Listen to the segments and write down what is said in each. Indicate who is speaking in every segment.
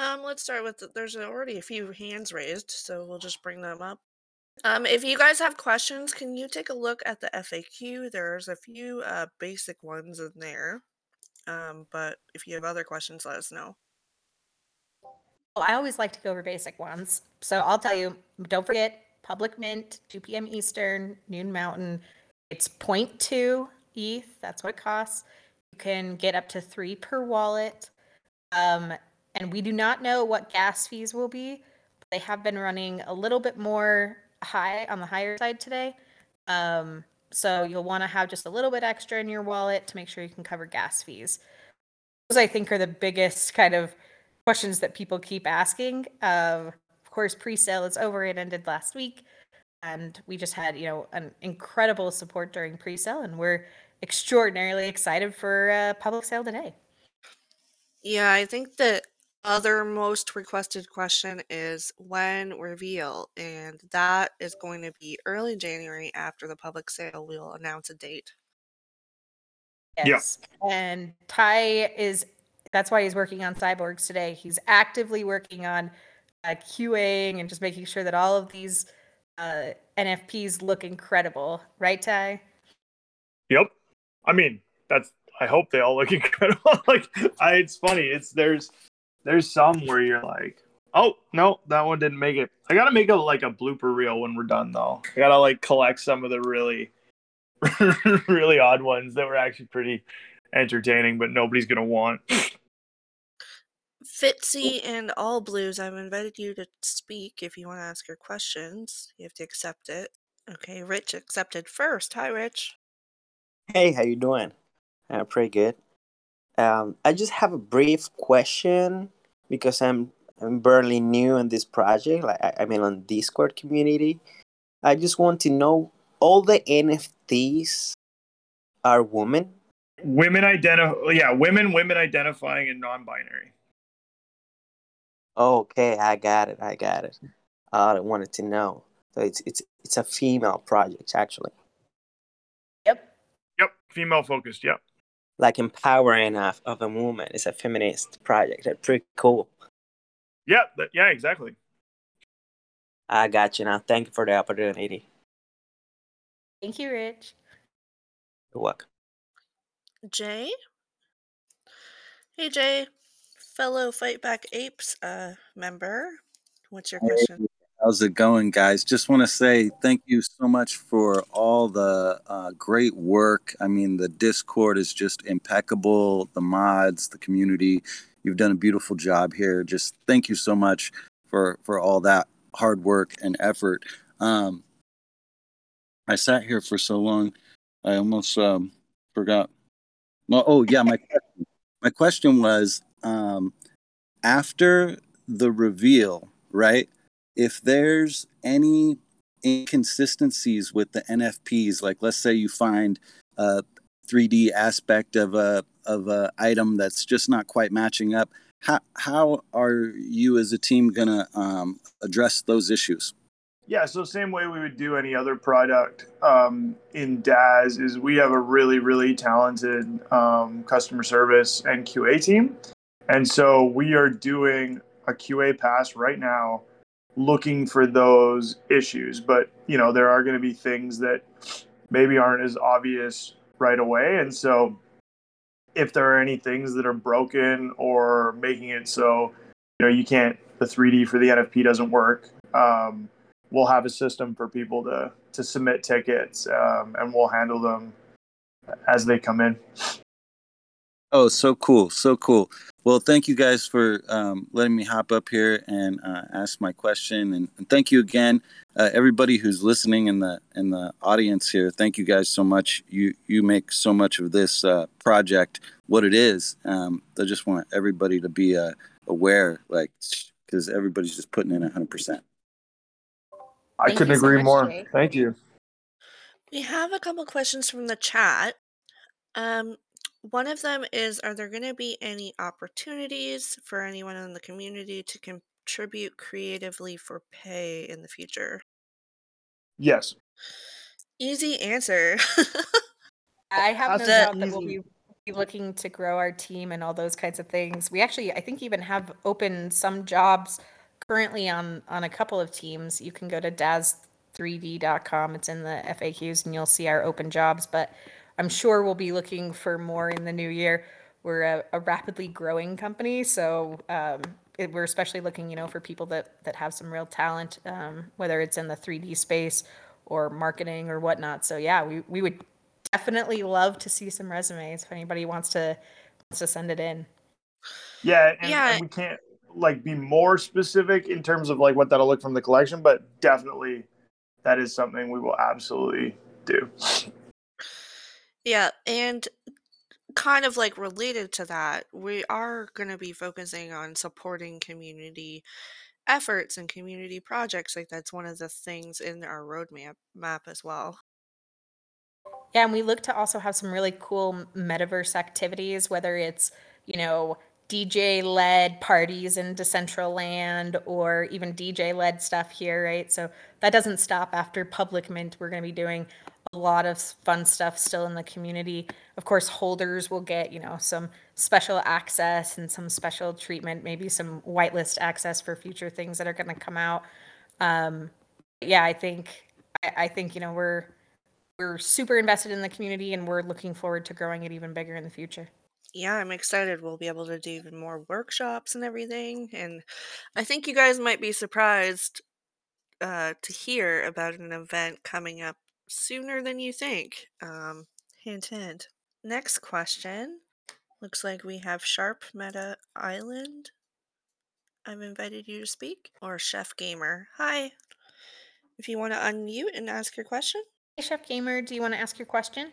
Speaker 1: Um, let's start with the, there's already a few hands raised, so we'll just bring them up. Um, if you guys have questions, can you take a look at the FAQ? There's a few uh, basic ones in there. Um, but if you have other questions, let us know.
Speaker 2: Well, I always like to go over basic ones. So I'll tell you, don't forget public mint, 2 p.m. Eastern, noon Mountain. It's 0.2 ETH. That's what it costs. You can get up to three per wallet. Um, and we do not know what gas fees will be. They have been running a little bit more high on the higher side today. Um, so you'll want to have just a little bit extra in your wallet to make sure you can cover gas fees. Those I think are the biggest kind of questions that people keep asking. Uh, of course, pre-sale is over; it ended last week, and we just had you know an incredible support during pre-sale, and we're extraordinarily excited for uh, public sale today.
Speaker 1: Yeah, I think the other most requested question is when reveal, and that is going to be early January after the public sale. We'll announce a date.
Speaker 2: Yes. And Ty is that's why he's working on cyborgs today. He's actively working on uh, QAing and just making sure that all of these uh, NFPs look incredible, right, Ty?
Speaker 3: Yep. I mean, that's. I hope they all look incredible. like, I, it's funny. It's there's there's some where you're like, oh no, that one didn't make it. I gotta make a like a blooper reel when we're done though. I gotta like collect some of the really really odd ones that were actually pretty entertaining, but nobody's gonna want.
Speaker 1: Fitzy and All Blues, I've invited you to speak if you want to ask your questions. You have to accept it. Okay, Rich accepted first. Hi, Rich.
Speaker 4: Hey, how you doing? Uh, pretty good. Um, I just have a brief question because I'm I'm barely new in this project. Like I, I mean, on Discord community, I just want to know all the NFTs are women.
Speaker 3: Women identify, yeah, women, women identifying and non-binary.
Speaker 4: Okay, I got it. I got it. I wanted to know. So it's it's it's a female project actually.
Speaker 2: Yep.
Speaker 3: Yep, female focused. Yep.
Speaker 4: Like empowering of, of a woman. It's a feminist project. That's pretty cool.
Speaker 3: Yeah, that, yeah, exactly.
Speaker 4: I got you now. Thank you for the opportunity.
Speaker 2: Thank you, Rich.
Speaker 4: You're welcome.
Speaker 1: Jay? Hey, Jay. Fellow Fight Back Apes uh, member. What's your question?
Speaker 5: How's it going, guys? Just want to say thank you so much for all the uh, great work. I mean, the Discord is just impeccable, the mods, the community. You've done a beautiful job here. Just thank you so much for, for all that hard work and effort. Um, I sat here for so long, I almost um, forgot. Well, oh, yeah, my question, my question was um, after the reveal, right? If there's any inconsistencies with the NFPs, like let's say you find a 3D aspect of a of a item that's just not quite matching up, how how are you as a team gonna um, address those issues?
Speaker 3: Yeah, so same way we would do any other product um, in Daz is we have a really really talented um, customer service and QA team, and so we are doing a QA pass right now looking for those issues. But, you know, there are going to be things that maybe aren't as obvious right away. And so if there are any things that are broken or making it so, you know, you can't, the 3D for the NFP doesn't work, um, we'll have a system for people to, to submit tickets um, and we'll handle them as they come in.
Speaker 5: Oh, so cool, so cool. Well, thank you guys for um, letting me hop up here and uh, ask my question, and, and thank you again, uh, everybody who's listening in the in the audience here. Thank you guys so much. You you make so much of this uh, project what it is. Um, I just want everybody to be uh, aware, like, because everybody's just putting in hundred percent.
Speaker 3: I
Speaker 2: Thank
Speaker 3: couldn't
Speaker 2: you so
Speaker 3: agree
Speaker 2: much,
Speaker 3: more.
Speaker 2: Jay.
Speaker 3: Thank you.
Speaker 1: We have a couple questions from the chat. Um, one of them is Are there going to be any opportunities for anyone in the community to contribute creatively for pay in the future?
Speaker 3: Yes.
Speaker 1: Easy answer.
Speaker 2: I have no doubt that we'll be looking to grow our team and all those kinds of things. We actually, I think, even have open some jobs currently on on a couple of teams. You can go to daz3d.com. It's in the FAQs, and you'll see our open jobs. But I'm sure we'll be looking for more in the new year. We're a, a rapidly growing company, so um, it, we're especially looking, you know, for people that that have some real talent, um, whether it's in the 3D space or marketing or whatnot. So yeah, we we would definitely love to see some resumes if anybody wants to wants to send it in.
Speaker 3: Yeah, and,
Speaker 1: Yeah.
Speaker 3: and we can't like be more specific in terms of like what that'll look from the collection, but definitely that is something we will absolutely do.
Speaker 1: Yeah, and kind of like related to that, we are going to be focusing on supporting community efforts and community projects. Like that's one of the things in our roadmap map as well.
Speaker 2: Yeah, and we look to also have some really cool metaverse activities, whether it's, you know, DJ led parties in Decentraland or even DJ led stuff here, right? So that doesn't stop after Public Mint. We're going to be doing a lot of fun stuff still in the community. Of course, holders will get, you know, some special access and some special treatment, maybe some whitelist access for future things that are going to come out. Um, yeah, I think, I, I think, you know, we're, we're super invested in the community and we're looking forward to growing it even bigger in the future.
Speaker 1: Yeah, I'm excited. We'll be able to do even more workshops and everything. And I think you guys might be surprised uh, to hear about an event coming up sooner than you think. Um, hint, hint. Next question. Looks like we have Sharp Meta Island. I've invited you to speak. Or Chef Gamer. Hi. If you want to unmute and ask your question,
Speaker 2: Hey, Chef Gamer, do you want to ask your question?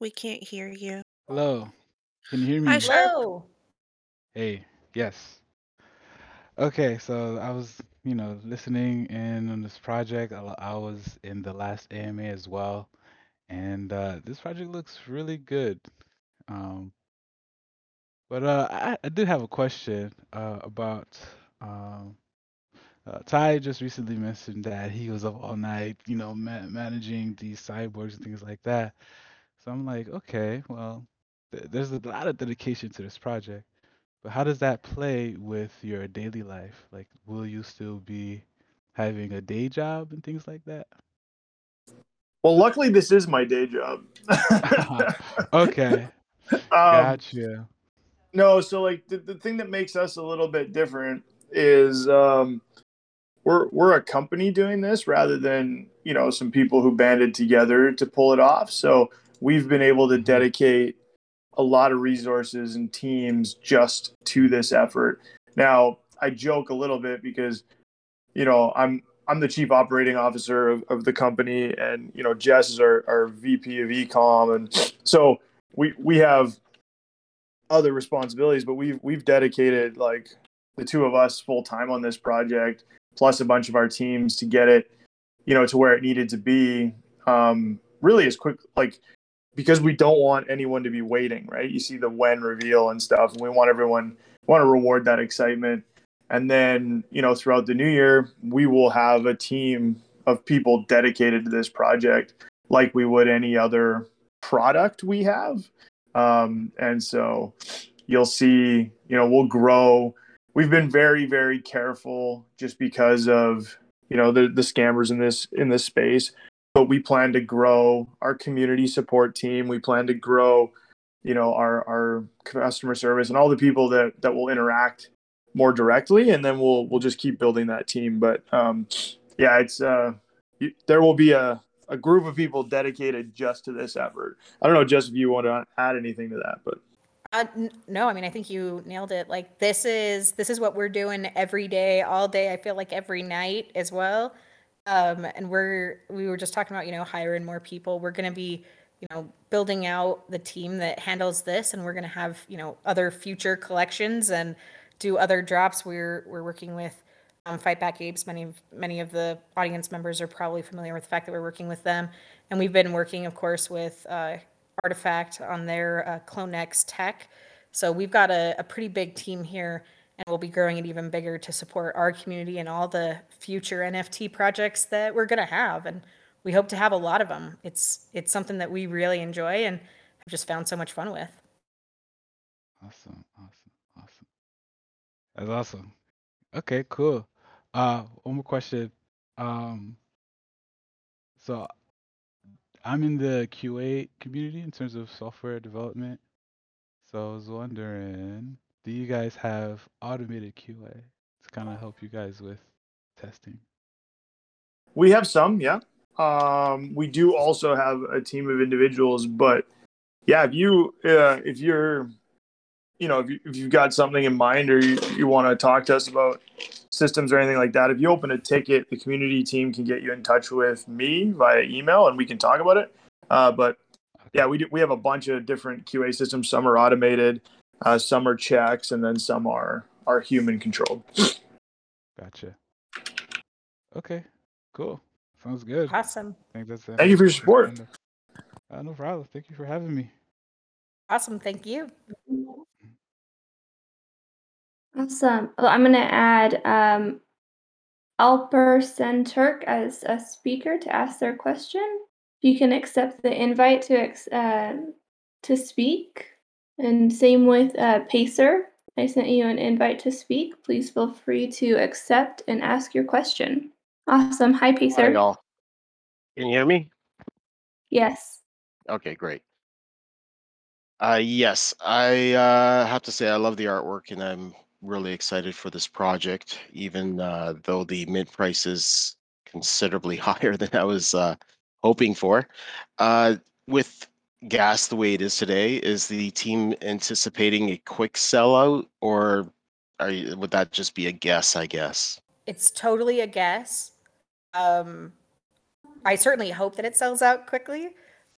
Speaker 1: we can't hear you.
Speaker 6: Hello. Can you hear
Speaker 1: Hi,
Speaker 6: me?
Speaker 1: Sharp.
Speaker 2: Hello.
Speaker 6: Hey, yes. Okay, so I was, you know, listening in on this project. I, was in the last AMA as well, and uh, this project looks really good. Um, but uh, I, I do have a question uh, about um, uh, Ty just recently mentioned that he was up all night, you know, ma managing these cyborgs and things like that. So I'm like, okay, well, th there's a lot of dedication to this project. But how does that play with your daily life? Like, will you still be having a day job and things like that?
Speaker 3: Well, luckily this is my day job.
Speaker 6: Okay,
Speaker 3: um,
Speaker 6: gotcha.
Speaker 3: No, so like the, the thing that makes us a little bit different is um, we're we're a company doing this rather than you know some people who banded together to pull it off. So we've been able to dedicate a lot of resources and teams just to this effort. Now I joke a little bit because you know I'm I'm the chief operating officer of, of the company, and you know Jess is our, our VP of ecom, and so we we have other responsibilities, but we've we've dedicated like the two of us full time on this project, plus a bunch of our teams to get it, you know, to where it needed to be. Um, really as quick like because we don't want anyone to be waiting, right? You see the when reveal and stuff, and we want everyone want to reward that excitement. And then, you know, throughout the new year, we will have a team of people dedicated to this project like we would any other product we have. Um, and so you'll see, you know, we'll grow. We've been very, very careful just because of, you know, the, the scammers in this in this space. But we plan to grow our community support team. We plan to grow, you know, our our customer service and all the people that that will interact more directly, and then we'll we'll just keep building that team. But um, yeah, it's uh, you, there will be a a group of people dedicated just to this effort. I don't know, just if you want to add anything to that, but
Speaker 2: Uh, n- no, I mean I think you nailed it. Like this is this is what we're doing every day, all day. I feel like every night as well. Um, and we're we were just talking about you know hiring more people. We're going to be you know building out the team that handles this, and we're going to have you know other future collections and do other drops. We're we're working with um, Fight Back Apes. Many of many of the audience members are probably familiar with the fact that we're working with them, and we've been working, of course, with uh, RTFKT on their uh, CloneX tech. So we've got a, a pretty big team here, and we'll be growing it even bigger to support our community and all the future NFT projects that we're going to have. And we hope to have a lot of them. It's it's something that we really enjoy and have just found so much fun with.
Speaker 6: Awesome, awesome, awesome. That's awesome. Okay, cool. Uh, one more question. Um, so I'm in the QA community in terms of software development. So I was wondering, do you guys have automated QA to kind of help you guys with testing?
Speaker 3: We have some, yeah. Um, we do also have a team of individuals, but yeah, if you uh, if you're you know if, you, if you've got something in mind or you, you want to talk to us about systems or anything like that, if you open a ticket, the community team can get you in touch with me via email and we can talk about it. Uh, but yeah, we do, we have a bunch of different QA systems. Some are automated, uh, some are checks, and then some are are human controlled.
Speaker 6: Gotcha. Okay, cool. Sounds good.
Speaker 2: Awesome.
Speaker 6: I think that's
Speaker 3: Thank you for your support.
Speaker 6: of- Uh, no problem. Thank you for having me.
Speaker 2: Awesome. Thank you.
Speaker 7: Awesome. Well, I'm going to add um, Alper Senturk as a speaker to ask their question. You can accept the invite to ex- uh, to speak, and same with uh, Pacer. I sent you an invite to speak. Please feel free to accept and ask your question. Awesome. Hi,
Speaker 8: Hi,
Speaker 7: Pacer.
Speaker 8: y'all. Can you hear me?
Speaker 7: Yes.
Speaker 8: Okay, great. Uh, yes, I uh, have to say I love the artwork and I'm really excited for this project, even uh, though the mint price is considerably higher than I was uh, hoping for. Uh, with gas the way it is today, is the team anticipating a quick sellout or you, would that just be a guess, I guess?
Speaker 2: It's totally a guess. Um, I certainly hope that it sells out quickly.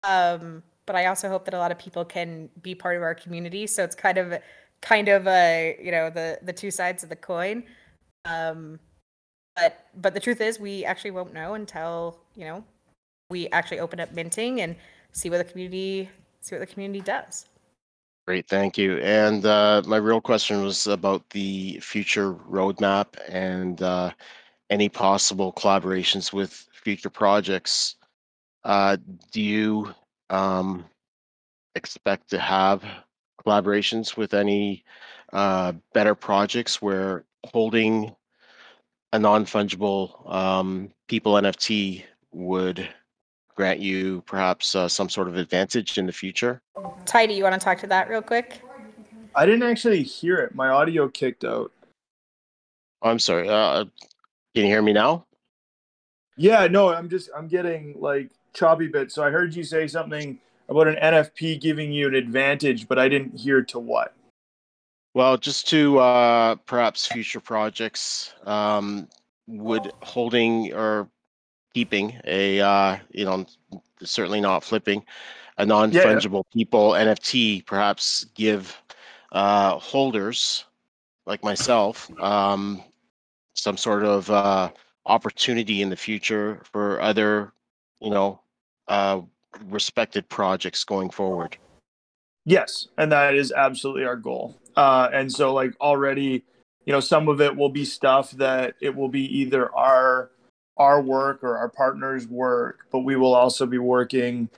Speaker 2: Um, but I also hope that a lot of people can be part of our community. So it's kind of, kind of a, you know, the the two sides of the coin. Um, but but the truth is, we actually won't know until you know we actually open up minting and see what the community see what the community does.
Speaker 8: Great, thank you. And uh, my real question was about the future roadmap and uh, any possible collaborations with future projects. Uh, do you um, expect to have collaborations with any uh, better projects where holding a non-fungible um, people NFT would grant you perhaps uh, some sort of advantage in the future?
Speaker 2: Tidy, you want to talk to that real quick?
Speaker 3: I didn't actually hear it. My audio kicked out.
Speaker 8: Oh, I'm sorry. Uh, can you hear me now?
Speaker 3: Yeah, no, I'm just I'm getting like choppy bits. So I heard you say something about an NFP giving you an advantage, but I didn't hear to what.
Speaker 8: Well, just to uh, perhaps future projects, um, would holding or keeping a, uh, you know, certainly not flipping, a non fungible people NFT perhaps give uh, holders like myself um, some sort of uh, opportunity in the future for other, you know, uh, respected projects going forward.
Speaker 3: Yes, and that is absolutely our goal. Uh, and so, like already, you know, some of it will be stuff that it will be either our our work or our partners' work, but we will also be working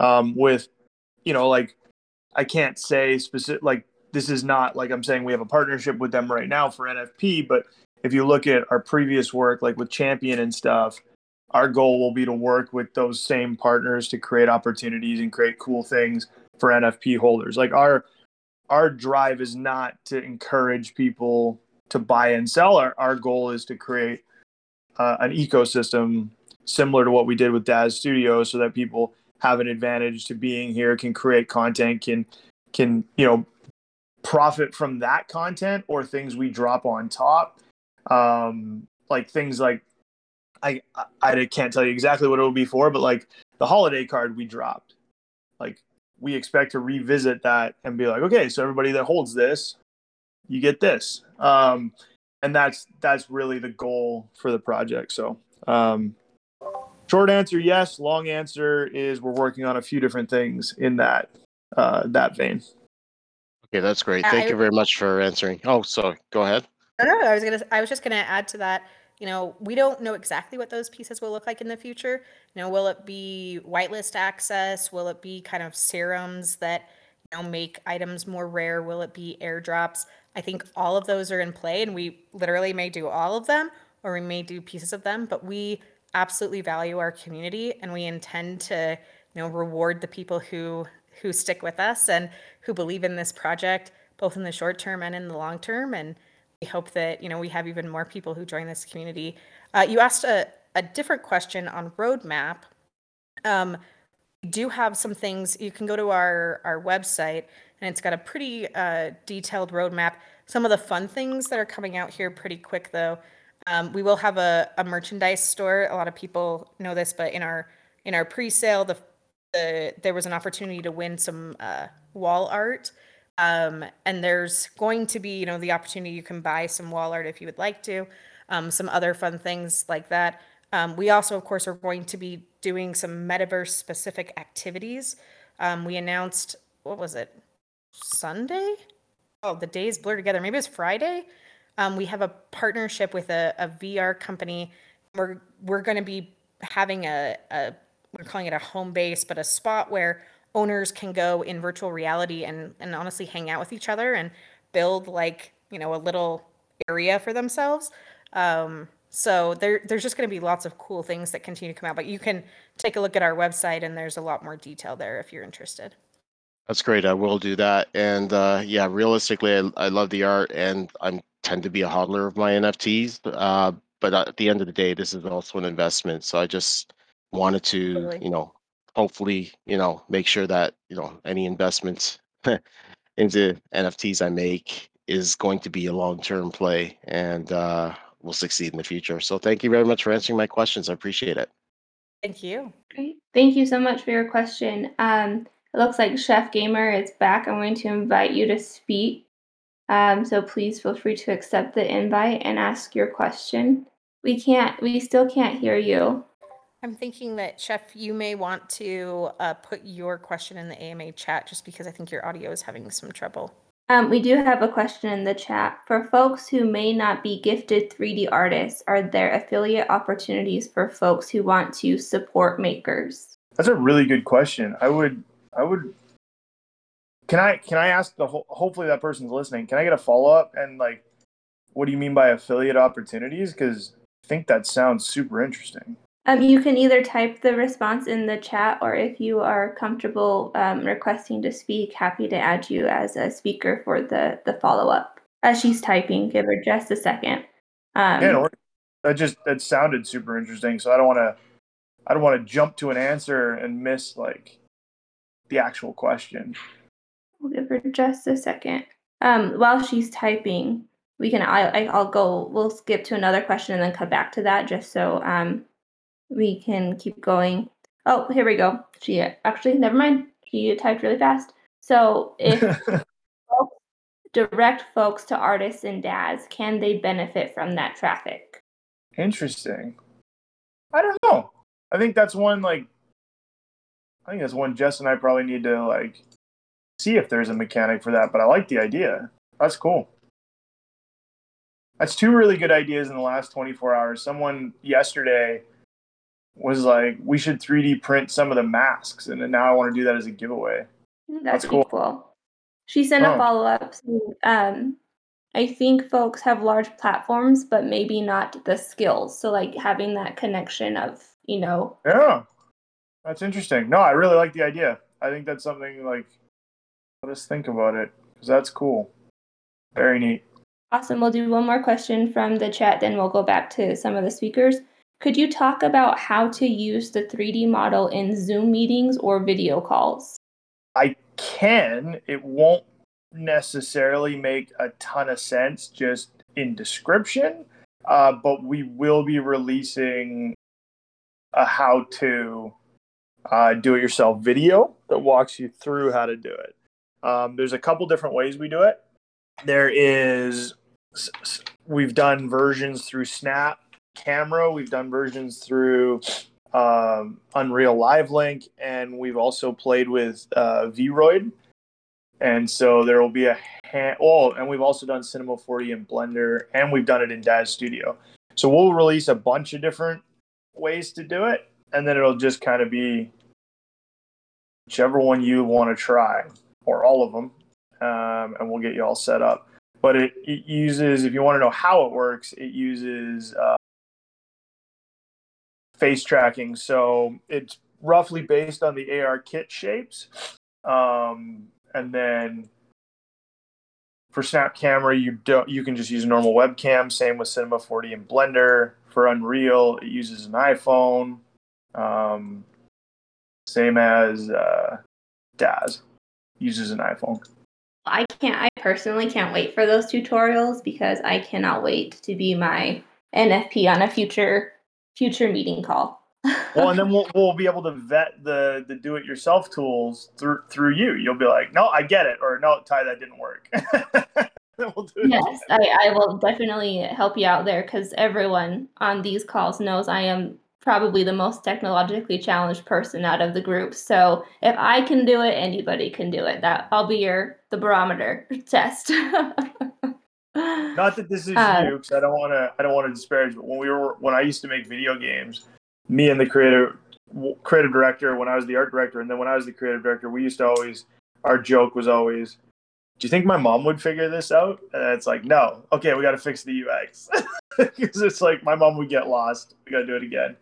Speaker 3: um, with, you know, like I can't say specific. Like this is not like I'm saying we have a partnership with them right now for NFP, but if you look at our previous work, like with Champion and stuff, our goal will be to work with those same partners to create opportunities and create cool things for NFP holders. Like our our drive is not to encourage people to buy and sell. Our our goal is to create uh, an ecosystem similar to what we did with Daz Studio, so that people have an advantage to being here, can create content, can can you know profit from that content or things we drop on top. Um, like things like I, I can't tell you exactly what it will be for, but like the holiday card we dropped, like we expect to revisit that and be like, okay, so everybody that holds this, you get this, um, and that's that's really the goal for the project. So, um, short answer, yes. Long answer is we're working on a few different things in that uh, that vein.
Speaker 8: Okay, that's great.
Speaker 2: I-
Speaker 8: Thank you very much for answering. Oh, so go ahead.
Speaker 2: No, no, I was gonna. I was just gonna add to that. You know, we don't know exactly what those pieces will look like in the future. You know, will it be whitelist access? Will it be kind of serums that you know, make items more rare? Will it be airdrops? I think all of those are in play, and we literally may do all of them or we may do pieces of them, but we absolutely value our community and we intend to, you know, reward the people who who stick with us and who believe in this project both in the short term and in the long term. And we hope that, you know, we have even more people who join this community. Uh, you asked a, a different question on roadmap. Um, do have some things. You can go to our our website and it's got a pretty uh, detailed roadmap. Some of the fun things that are coming out here pretty quick though um, we will have a, a merchandise store. A lot of people know this but in our in our pre-sale the, the there was an opportunity to win some uh, wall art. Um, and there's going to be you know the opportunity you can buy some wall art if you would like to um, some other fun things like that. Um, we also, of course, are going to be doing some metaverse specific activities. Um, we announced, what was it, Sunday? Oh, the days blur together. Maybe it's Friday. Um, we have a partnership with a, a VR company. We're we're going to be having a, a we're calling it a home base, but a spot where owners can go in virtual reality and and honestly hang out with each other and build like you know a little area for themselves. Um, so there, there's just going to be lots of cool things that continue to come out. But you can take a look at our website, and there's a lot more detail there if you're interested.
Speaker 8: That's great. I will do that. And uh, yeah, realistically, I, I love the art, and I tend to be a hodler of my NFTs. Uh, but at the end of the day, this is also an investment. So I just wanted to,
Speaker 2: Totally.
Speaker 8: you know, hopefully, you know, make sure that you know any investments into NFTs I make is going to be a long-term play, and uh, will succeed in the future. So thank you very much for answering my questions. I appreciate it.
Speaker 2: Thank you.
Speaker 7: Great. Thank you so much for your question. Um, it looks like Chef Gamer is back. I'm going to invite you to speak. Um, so please feel free to accept the invite and ask your question. We can't, we still can't hear you.
Speaker 2: I'm thinking that Chef, you may want to uh, put your question in the AMA chat just because I think your audio is having some trouble.
Speaker 7: Um, we do have a question in the chat. For folks who may not be gifted 3D artists, are there affiliate opportunities for folks who want to support makers?
Speaker 3: That's a really good question. I would, I would. Can I can I ask the whole? Hopefully that person's listening. Can I get a follow up and like, what do you mean by affiliate opportunities? Because I think that sounds super interesting.
Speaker 7: Um, you can either type the response in the chat, or if you are comfortable um, requesting to speak, happy to add you as a speaker for the the follow up. As she's typing, give her just a second. Um,
Speaker 3: yeah, that just that sounded super interesting. So I don't want to, I don't want to jump to an answer and miss like the actual question.
Speaker 7: We'll give her just a second. Um, while she's typing, we can. I, I I'll go. We'll skip to another question and then come back to that, just so um we can keep going. Oh, here we go. She actually, never mind. She typed really fast. So if folks direct folks to artists and Daz, can they benefit from that traffic?
Speaker 3: Interesting. I don't know. I think that's one like I think that's one Jess and I probably need to like see if there's a mechanic for that, but I like the idea. That's cool. That's two really good ideas in the last 24 hours. Someone yesterday was like, we should 3D print some of the masks, and then now I want to do that as a giveaway.
Speaker 7: That's,
Speaker 3: That's
Speaker 7: cool.
Speaker 3: cool.
Speaker 7: She sent
Speaker 3: Oh.
Speaker 7: a follow up. Um, I think folks have large platforms, but maybe not the skills. So, like having that connection of, you know,
Speaker 3: Yeah, that's interesting. No, I really like the idea. I think that's something like let us think about it because that's cool. Very neat.
Speaker 7: awesome. We'll do one more question from the chat, then we'll go back to some of the speakers. Could you talk about how to use the 3D model in Zoom meetings or video calls?
Speaker 3: I can. It won't necessarily make a ton of sense just in description, uh, but we will be releasing a how to uh, do it yourself video that walks you through how to do it. Um, there's a couple different ways we do it. There is, we've done versions through Snap Camera, we've done versions through um, Unreal Live Link, and we've also played with uh, Vroid. And so there will be a hand. Oh, and we've also done Cinema 4D in Blender, and we've done it in Daz Studio. So we'll release a bunch of different ways to do it, and then it'll just kind of be whichever one you want to try. or all of them, um, and we'll get you all set up. But it, it uses, if you want to know how it works, it uses uh, face tracking. So it's roughly based on the AR kit shapes. Um, and then for Snap Camera, you don't you can just use a normal webcam. Same with Cinema 4D and Blender. For Unreal, it uses an iPhone. Um, same as uh, Daz uses an iPhone.
Speaker 7: I can't. I personally can't wait for those tutorials because I cannot wait to be my NFP on a future future meeting call.
Speaker 3: well, and then we'll we'll be able to vet the the do it yourself tools through through you. You'll be like, no, I get it, or no, Ty, that didn't work.
Speaker 7: we'll yes, I, I will definitely help you out there because everyone on these calls knows I am probably the most technologically challenged person out of the group. So if I can do it, anybody can do it. That I'll be your the barometer test.
Speaker 3: Not that this is uh, you, because I don't want to. I don't want to disparage. But when we were when I used to make video games, me and the creative creative director when I was the art director, and then when I was the creative director, we used to always our joke was always, "Do you think my mom would figure this out?" And it's like, "No, okay, we got to fix the UX," because it's like my mom would get lost. We got to do it again,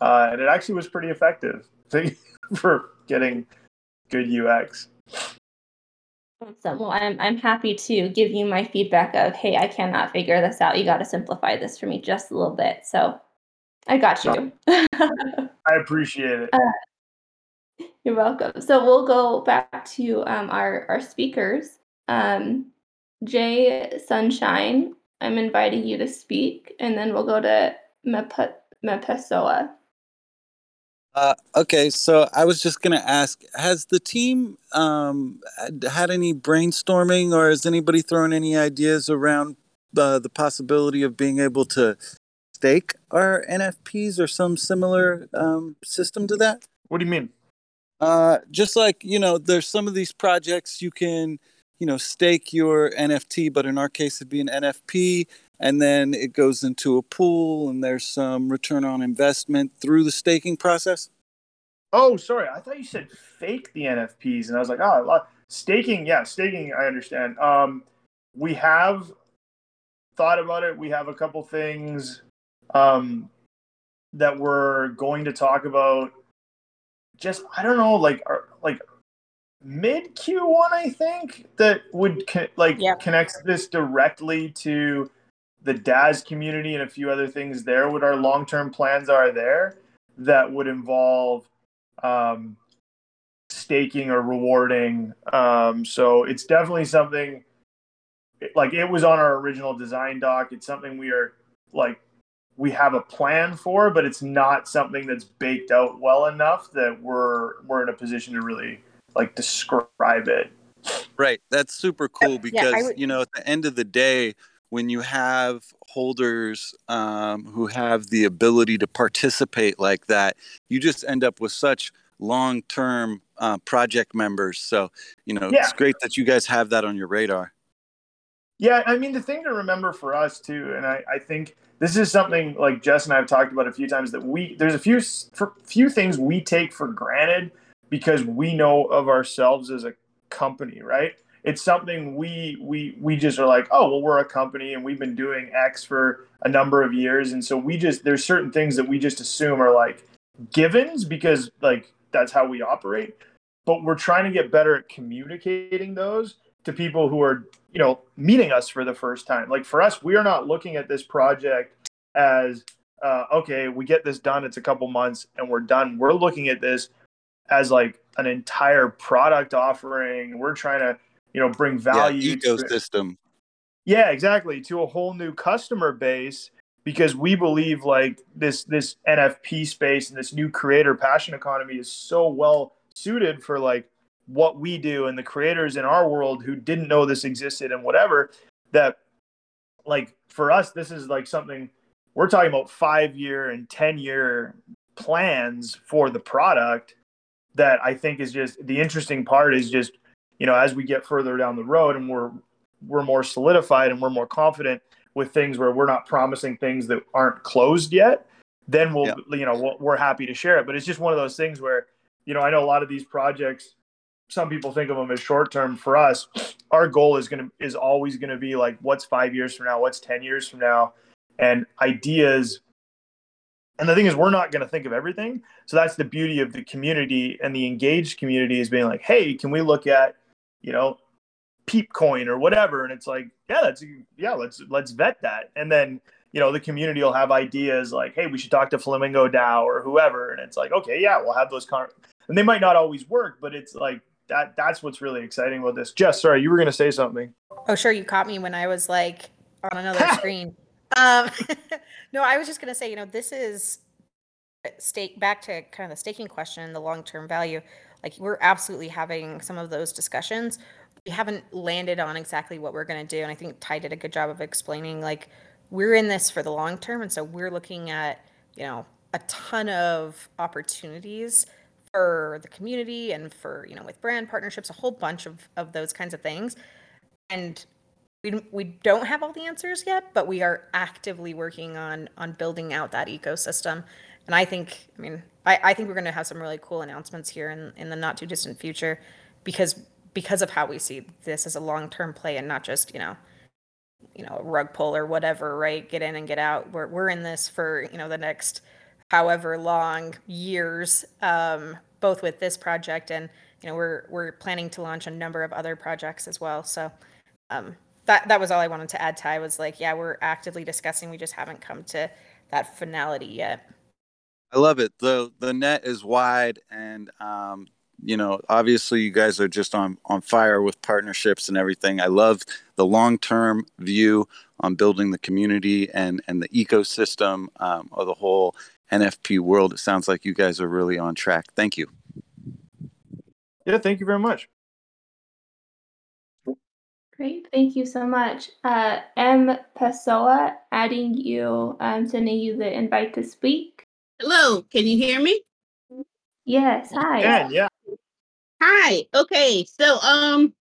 Speaker 3: uh, and it actually was pretty effective for getting good UX.
Speaker 7: Awesome. Well, I'm I'm happy to give you my feedback of, hey, I cannot figure this out. You got to simplify this for me just a little bit. So I got you.
Speaker 3: I appreciate it.
Speaker 7: Uh, you're welcome. So we'll go back to um, our our speakers. Um, Jay Sunshine, I'm inviting you to speak, and then we'll go to Mepesoa.
Speaker 5: Uh, okay, so I was just going to ask: Has the team um, had any brainstorming, or has anybody thrown any ideas around uh, the possibility of being able to stake our NFPs or some similar um, system to that?
Speaker 3: What do you mean?
Speaker 5: Uh, just like you know, there's some of these projects you can, you know, stake your NFT, but in our case, it'd be an NFP, and then it goes into a pool, and there's some return on investment through the staking process.
Speaker 3: Oh, sorry, I thought you said fake the NFPs, and I was like, oh, staking. Yeah, staking. I understand. Um, we have thought about it. We have a couple things um, that we're going to talk about. Just I don't know, like are, like mid Q1, I think that would co- like yep. connects this directly to the Daz community and a few other things there. What our long term plans are there that would involve um, staking or rewarding. Um, so it's definitely something like it was on our original design doc. It's something we are like we have a plan for, but it's not something that's baked out well enough that we're we're in a position to really like describe it.
Speaker 5: Right. That's super cool because yeah, would... you know at the end of the day when you have holders um, who have the ability to participate like that, you just end up with such long-term uh, project members. So, you know, yeah. it's great that you guys have that on your radar.
Speaker 3: Yeah, I mean, the thing to remember for us too, and I, I think this is something like Jess and I have talked about a few times that we there's a few few things we take for granted because we know of ourselves as a company, right? It's something we we we just are like, oh well, we're a company and we've been doing X for a number of years, and so we just there's certain things that we just assume are like givens because like that's how we operate. But we're trying to get better at communicating those to people who are you know meeting us for the first time. Like for us we are not looking at this project as uh, okay we get this done it's a couple months and we're done. We're looking at this as like an entire product offering. We're trying to you know bring value
Speaker 5: yeah, ecosystem.
Speaker 3: To, yeah exactly to a whole new customer base because we believe like this this nfp space and this new creator passion economy is so well suited for like what we do and the creators in our world who didn't know this existed and whatever that like for us this is like something we're talking about 5 year and 10 year plans for the product that I think is just the interesting part is just you know as we get further down the road and we're we're more solidified and we're more confident with things where we're not promising things that aren't closed yet then we'll yeah. you know we're happy to share it but it's just one of those things where you know I know a lot of these projects some people think of them as short term. For us, our goal is gonna is always gonna be like, what's five years from now? What's ten years from now? And ideas. And the thing is, we're not gonna think of everything. So that's the beauty of the community and the engaged community is being like, hey, can we look at, you know, peep coin or whatever? And it's like, yeah, that's yeah, let's let's vet that. And then you know the community will have ideas like hey we should talk to flamingo dao or whoever and it's like okay yeah we'll have those con- and they might not always work but it's like that that's what's really exciting about this jess sorry you were going to say something
Speaker 2: Oh, sure. You caught me when I was like on another screen. Um, no, I was just going to say, you know, this is uh, stake back to kind of the staking question, the long term value. Like, we're absolutely having some of those discussions. We haven't landed on exactly what we're going to do. And I think Ty did a good job of explaining, like, we're in this for the long term. And so we're looking at, you know, a ton of opportunities for the community and for, you know, with brand partnerships, a whole bunch of, of those kinds of things and we we don't have all the answers yet, but we are actively working on on building out that ecosystem. And I think, I mean, I, I think we're going to have some really cool announcements here in in the not too distant future, because because of how we see this as a long term play and not just you know, you know, a rug pull or whatever, right? Get in and get out. We're we're in this for you know the next however long years, um, both with this project and you know we're we're planning to launch a number of other projects as well. So um, that that was all I wanted to add. Ty was like, yeah, we're actively discussing. We just haven't come to that finality yet.
Speaker 5: I love it. the The net is wide, and um, you know, obviously, you guys are just on on fire with partnerships and everything. I love the long term view on building the community and and the ecosystem um, of the whole NFP world. It sounds like you guys are really on track. Thank you.
Speaker 3: yeah thank you very much
Speaker 7: Great, thank you so much. Uh, M. Pessoa, adding you, um, sending you the invite to speak.
Speaker 9: Hello, can you hear me?
Speaker 7: Yes, hi.
Speaker 3: and yeah
Speaker 9: Hi. Okay. So um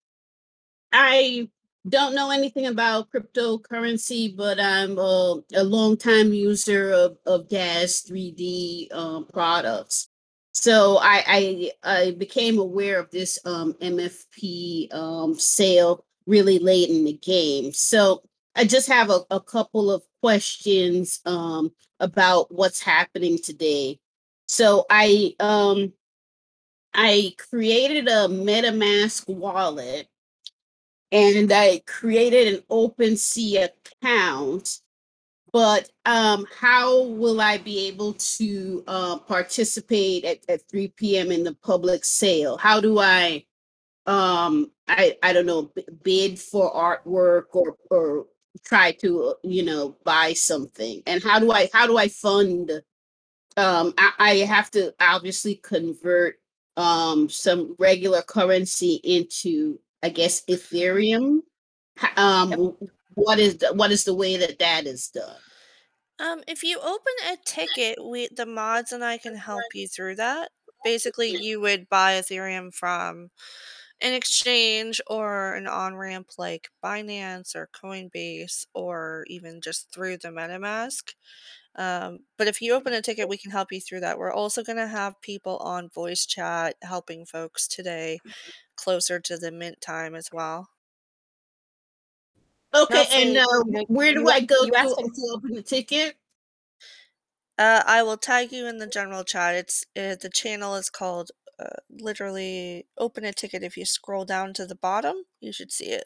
Speaker 9: I don't know anything about cryptocurrency, but I'm a, a longtime user of, of Daz 3D um, products. So I, I I became aware of this um, NFP um, sale really late in the game. So I just have a, a couple of questions um, about what's happening today. So I um I created a MetaMask wallet and I created an OpenSea account. But um, how will I be able to uh, participate at, at 3 p.m. in the public sale? How do I, um, I I don't know, b- bid for artwork or or try to you know buy something? And how do I how do I fund? Um, I, I have to obviously convert um some regular currency into i guess ethereum um
Speaker 2: Yep.
Speaker 9: what is the, what is the way that that is done
Speaker 1: Um, if you open a ticket, we the mods and I can help you through that. Basically, you would buy Ethereum from an exchange or an on ramp like Binance or Coinbase, or even just through the MetaMask. Um, but if you open a ticket, we can help you through that. We're also going to have people on voice chat helping folks today closer to the mint time as well.
Speaker 9: okay
Speaker 2: also,
Speaker 9: and uh, where do
Speaker 2: you-
Speaker 9: i go to, to open the ticket
Speaker 1: Uh, I will tag you in the general chat. It's uh, the channel is called uh, literally open a ticket. If you scroll down to the bottom, you should see it.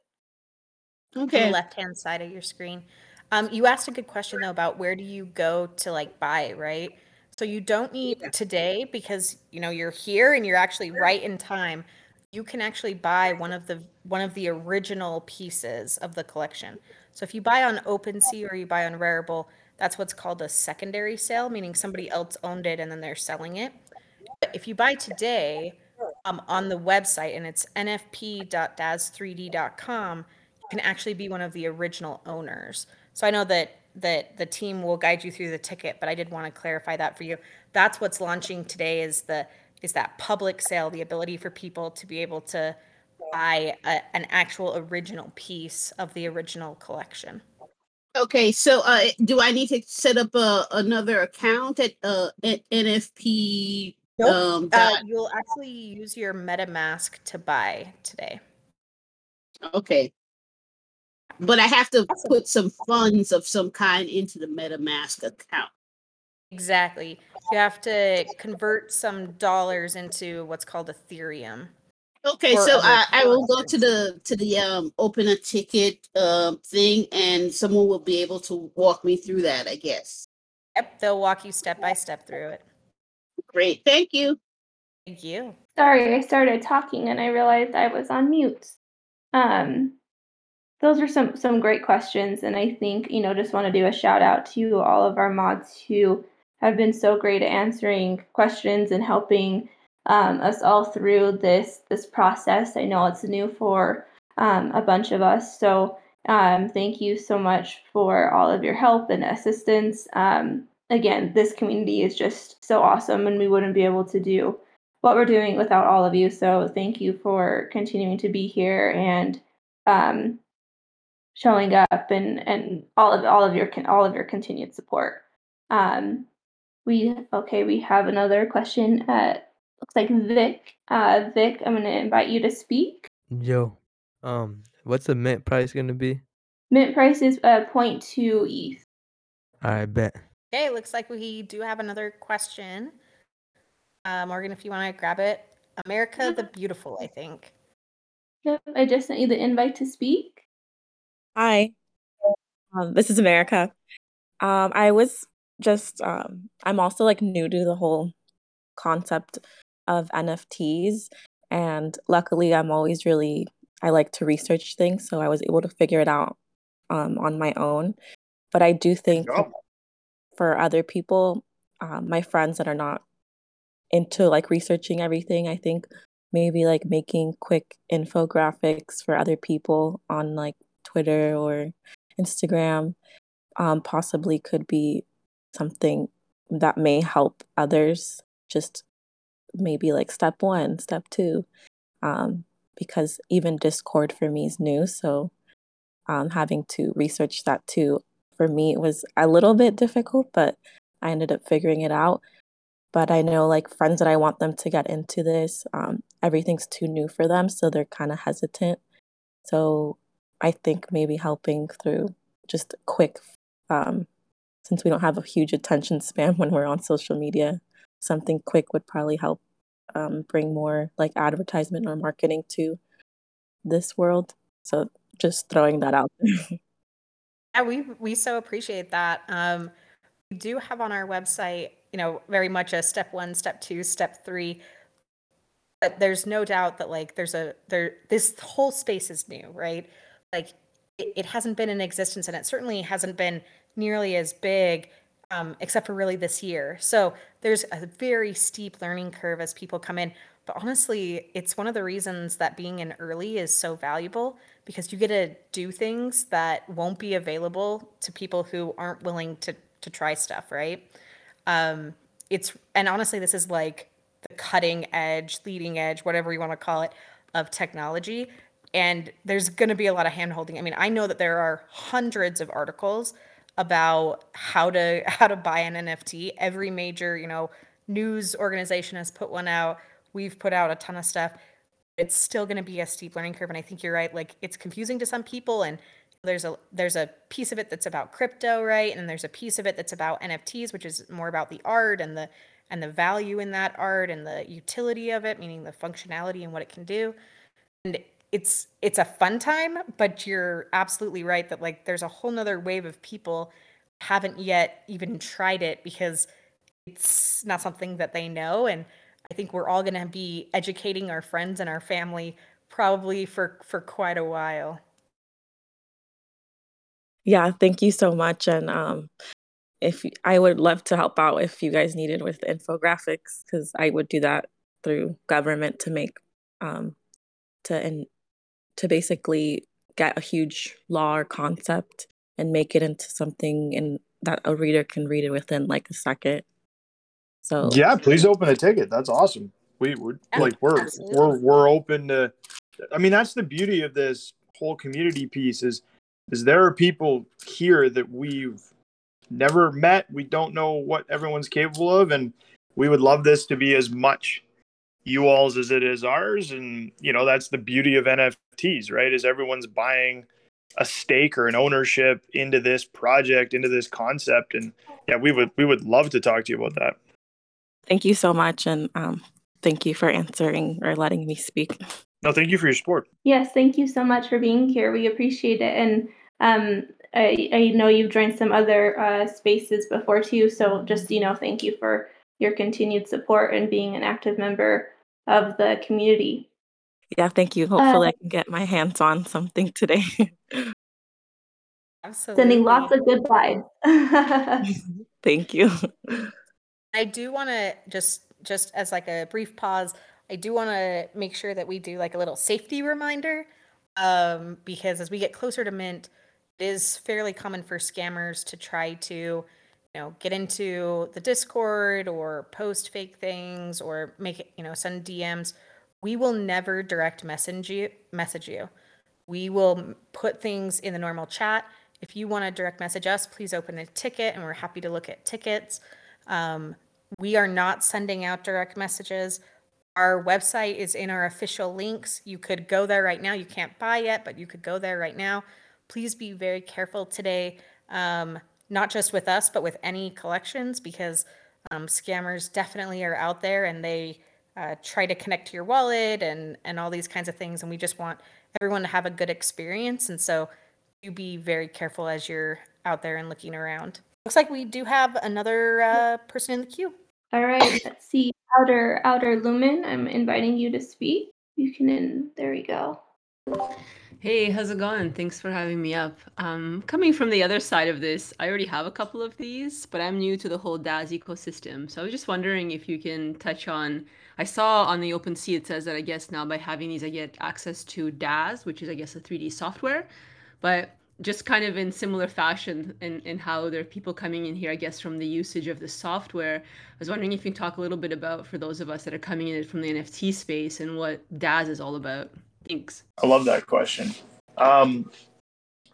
Speaker 9: okay
Speaker 2: the left hand side of your screen. Um, you asked a good question though about where do you go to like buy, right? So you don't need today because you know you're here and you're actually right in time. You can actually buy one of the one of the original pieces of the collection. So if you buy on OpenSea or you buy on Rarible, that's what's called a secondary sale, meaning somebody else owned it and then they're selling it. But if you buy today um, on the website and it's nfp.daz3d.com, you can actually be one of the original owners. So I know that that the team will guide you through the ticket, but I did want to clarify that for you. That's what's launching today is the is that public sale, the ability for people to be able to buy a, an actual original piece of the original collection.
Speaker 9: okay so uh do i need to set up a, another account at uh at nfp Um,
Speaker 2: Uh, you'll actually use your MetaMask to buy today.
Speaker 9: okay. But I have to
Speaker 2: Awesome.
Speaker 9: put some funds of some kind into the MetaMask account.
Speaker 2: Exactly. You have to convert some dollars into what's called Ethereum.
Speaker 9: Okay, so I, I will go to the to the um open a ticket um thing and someone will be able to walk me through that, I guess.
Speaker 2: Yep, they'll walk you step by step through it.
Speaker 9: Great, thank you.
Speaker 2: Thank you.
Speaker 7: Sorry, I started talking and I realized I was on mute. Um, those are some some great questions, and I think you know just want to do a shout out to all of our mods who have been so great at answering questions and helping um, us all through this this process. I know it's new for um, a bunch of us, so um, thank you so much for all of your help and assistance. Um, again, this community is just so awesome, and we wouldn't be able to do what we're doing without all of you. So thank you for continuing to be here and um, showing up and and all of all of your all of your continued support. Um, we okay. We have another question. Uh, looks like Vic. Uh, Vic, I'm going to invite you to speak.
Speaker 10: Yo, um, what's the mint price gonna be?
Speaker 7: Mint price is uh, 0.2 ETH.
Speaker 10: I bet.
Speaker 2: Okay, it looks like we do have another question. Uh, Morgan, if you want to grab it. America the Beautiful, I think.
Speaker 7: Yep, I just sent you the invite to speak.
Speaker 11: Hi, um, this is America. Um, I was just, um, I'm also like new to the whole concept of NFTs, and luckily, I'm always really, I like to research things, so I was able to figure it out um, on my own. But I do think
Speaker 3: go.
Speaker 11: For other people, um, my friends that are not into like researching everything, I think maybe like making quick infographics for other people on like Twitter or Instagram um, possibly could be something that may help others. Just maybe like step one, step two, um, because even Discord for me is new. So um, having to research that too, for me, it was a little bit difficult, but I ended up figuring it out. But I know like friends that I want them to get into this, um, everything's too new for them, so they're kind of hesitant. So I think maybe helping through just quick, um, since we don't have a huge attention span when we're on social media, something quick would probably help um, bring more like advertisement or marketing to this world. So just throwing that out there.
Speaker 2: Yeah, we we so appreciate that. Um, we do have on our website, you know, very much a step one, step two, step three. But there's no doubt that like there's a there this whole space is new, right? Like it, it hasn't been in existence, and it certainly hasn't been nearly as big, um, except for really this year. So there's a very steep learning curve as people come in. But honestly, it's one of the reasons that being in early is so valuable because you get to do things that won't be available to people who aren't willing to to try stuff, right? Um, it's and honestly, this is like the cutting edge, leading edge, whatever you want to call it, of technology. And there's going to be a lot of handholding. I mean, I know that there are hundreds of articles about how to how to buy an NFT. Every major, you know, news organization has put one out. We've put out a ton of stuff. It's still going to be a steep learning curve, and I think you're right. Like it's confusing to some people, and there's a there's a piece of it that's about crypto, right? And there's a piece of it that's about NFTs, which is more about the art and the and the value in that art and the utility of it, meaning the functionality and what it can do. And it's it's a fun time, but you're absolutely right that like there's a whole nother wave of people haven't yet even tried it because it's not something that they know. And I think we're all gonna be educating our friends and our family probably for for quite a while.
Speaker 11: Yeah, thank you so much. And um, if I would love to help out if you guys needed with infographics, because I would do that through government to make um, to and to basically get a huge law or concept and make it into something and that a reader can read it within like a second. So
Speaker 3: Yeah, please open a ticket. That's awesome. We we're
Speaker 2: Yeah,
Speaker 3: like we're
Speaker 2: absolutely.
Speaker 3: we're we're open to. I mean, that's the beauty of this whole community piece is is there are people here that we've never met. We don't know what everyone's capable of, and we would love this to be as much you all's as it is ours. And, you know, that's the beauty of NFTs, right? Is everyone's buying a stake or an ownership into this project, into this concept. And yeah, we would we would love to talk to you about that.
Speaker 11: Thank you so much, and um, thank you for answering or letting me speak.
Speaker 3: No, thank you for your support.
Speaker 7: Yes, thank you so much for being here. We appreciate it. And um, I, I know you've joined some other uh, spaces before too. So just, you know, thank you for your continued support and being an active member of the community.
Speaker 11: Yeah, thank you. Hopefully, I can get my hands on something today.
Speaker 2: Absolutely.
Speaker 7: Sending lots of good vibes.
Speaker 11: thank you.
Speaker 2: I do want to just just as like a brief pause. I do want to make sure that we do like a little safety reminder, um, because as we get closer to mint, it is fairly common for scammers to try to, you know, get into the Discord or post fake things or make it, you know, send DMs. We will never direct message you. Message you. We will put things in the normal chat. If you want to direct message us, please open a ticket, and we're happy to look at tickets. Um, we are not sending out direct messages. Our website is in our official links. You could go there right now. You can't buy yet, but you could go there right now. Please be very careful today, um, not just with us, but with any collections, because um, scammers definitely are out there and they uh, try to connect to your wallet and and all these kinds of things. And we just want everyone to have a good experience. And so, you be very careful as you're out there and looking around. Looks like we do have another uh, person in the queue.
Speaker 7: All right, let's see. Outer Outer Lumen, I'm inviting you to speak. You can in there we go.
Speaker 12: Hey, how's it going? Thanks for having me up. Um, coming from the other side of this, I already have a couple of these, but I'm new to the whole Daz ecosystem. So I was just wondering if you can touch on. I saw on the OpenSea it says that I guess now by having these, I get access to Daz, which is I guess a 3D software. But just kind of in similar fashion in, in how there are people coming in here, I guess, from the usage of the software. I was wondering if you can talk a little bit about, for those of us that are coming in from the NFT space and what Daz is all about. Thanks.
Speaker 3: I love that question. Um,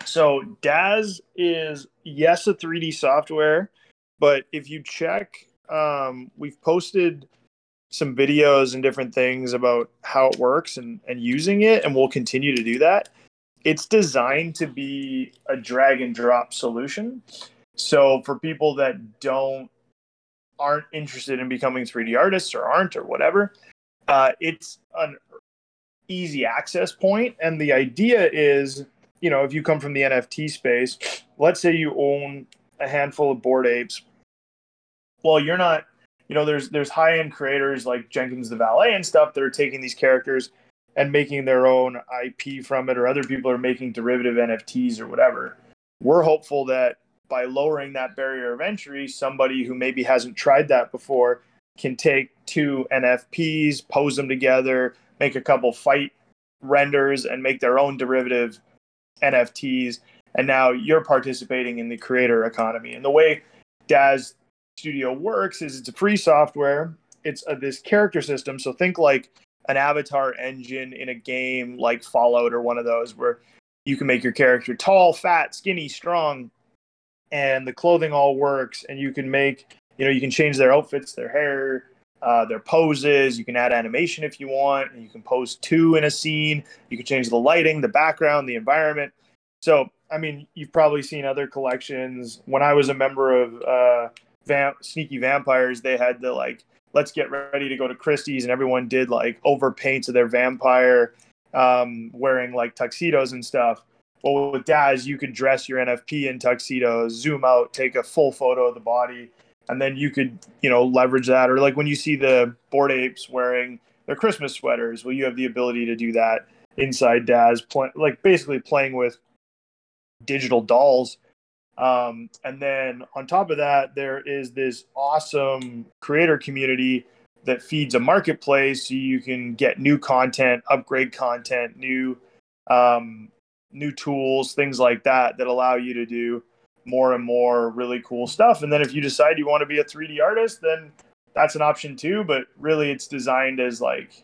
Speaker 3: so Daz is yes a 3D software, but if you check, um, we've posted some videos and different things about how it works and, and using it, and we'll continue to do that. It's designed to be a drag and drop solution. So for people that don't aren't interested in becoming 3D artists or aren't or whatever, uh, it's an easy access point. and the idea is you know if you come from the nft space let's say you own a handful of Bored Apes well you're not you know there's there's high end creators like jenkins the valet and stuff that are taking these characters and making their own ip from it or other people are making derivative nfts or whatever we're hopeful that by lowering that barrier of entry somebody who maybe hasn't tried that before can take two nfps pose them together make a couple fight renders and make their own derivative NFTs. And now you're participating in the creator economy. And the way Daz Studio works is it's a free software. It's a, this character system. So think like an avatar engine in a game like Fallout or one of those where you can make your character tall, fat, skinny, strong, and the clothing all works. And you can make, you know, you can change their outfits, their hair, uh, their poses. You can add animation if you want. And you can pose two in a scene. You can change the lighting, the background, the environment. So, I mean, you've probably seen other collections. When I was a member of uh, Vamp- Sneaky Vampires, they had the like, let's get ready to go to Christie's, and everyone did like over paints of their vampire, um, wearing like tuxedos and stuff. Well, with Daz, you could dress your NFP in tuxedos, zoom out, take a full photo of the body, and then you could you know leverage that. Or like when you see the Bored Apes wearing their christmas sweaters well you have the ability to do that inside daz play, like basically playing with digital dolls um, and then on top of that there is this awesome creator community that feeds a marketplace so you can get new content upgrade content new um, new tools things like that that allow you to do more and more really cool stuff. And then if you decide you want to be a 3D artist, then that's an option too. But really, it's designed as like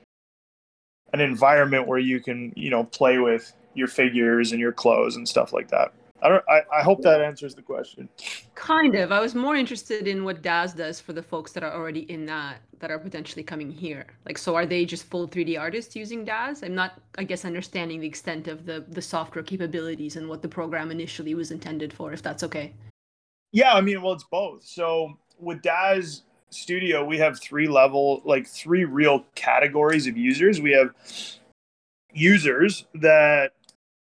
Speaker 3: an environment where you can, you know, play with your figures and your clothes and stuff like that. I don't. I, I hope that answers the question.
Speaker 12: Kind of. I was more interested in what Daz does for the folks that are already in that that are potentially coming here. Like, so are they just full 3D artists using Daz? I'm not, I guess, understanding the extent of the the software capabilities and what the program initially was intended for. If that's okay.
Speaker 3: Yeah, I mean, well, it's both. So with Daz Studio, we have three level, like three real categories of users. We have users that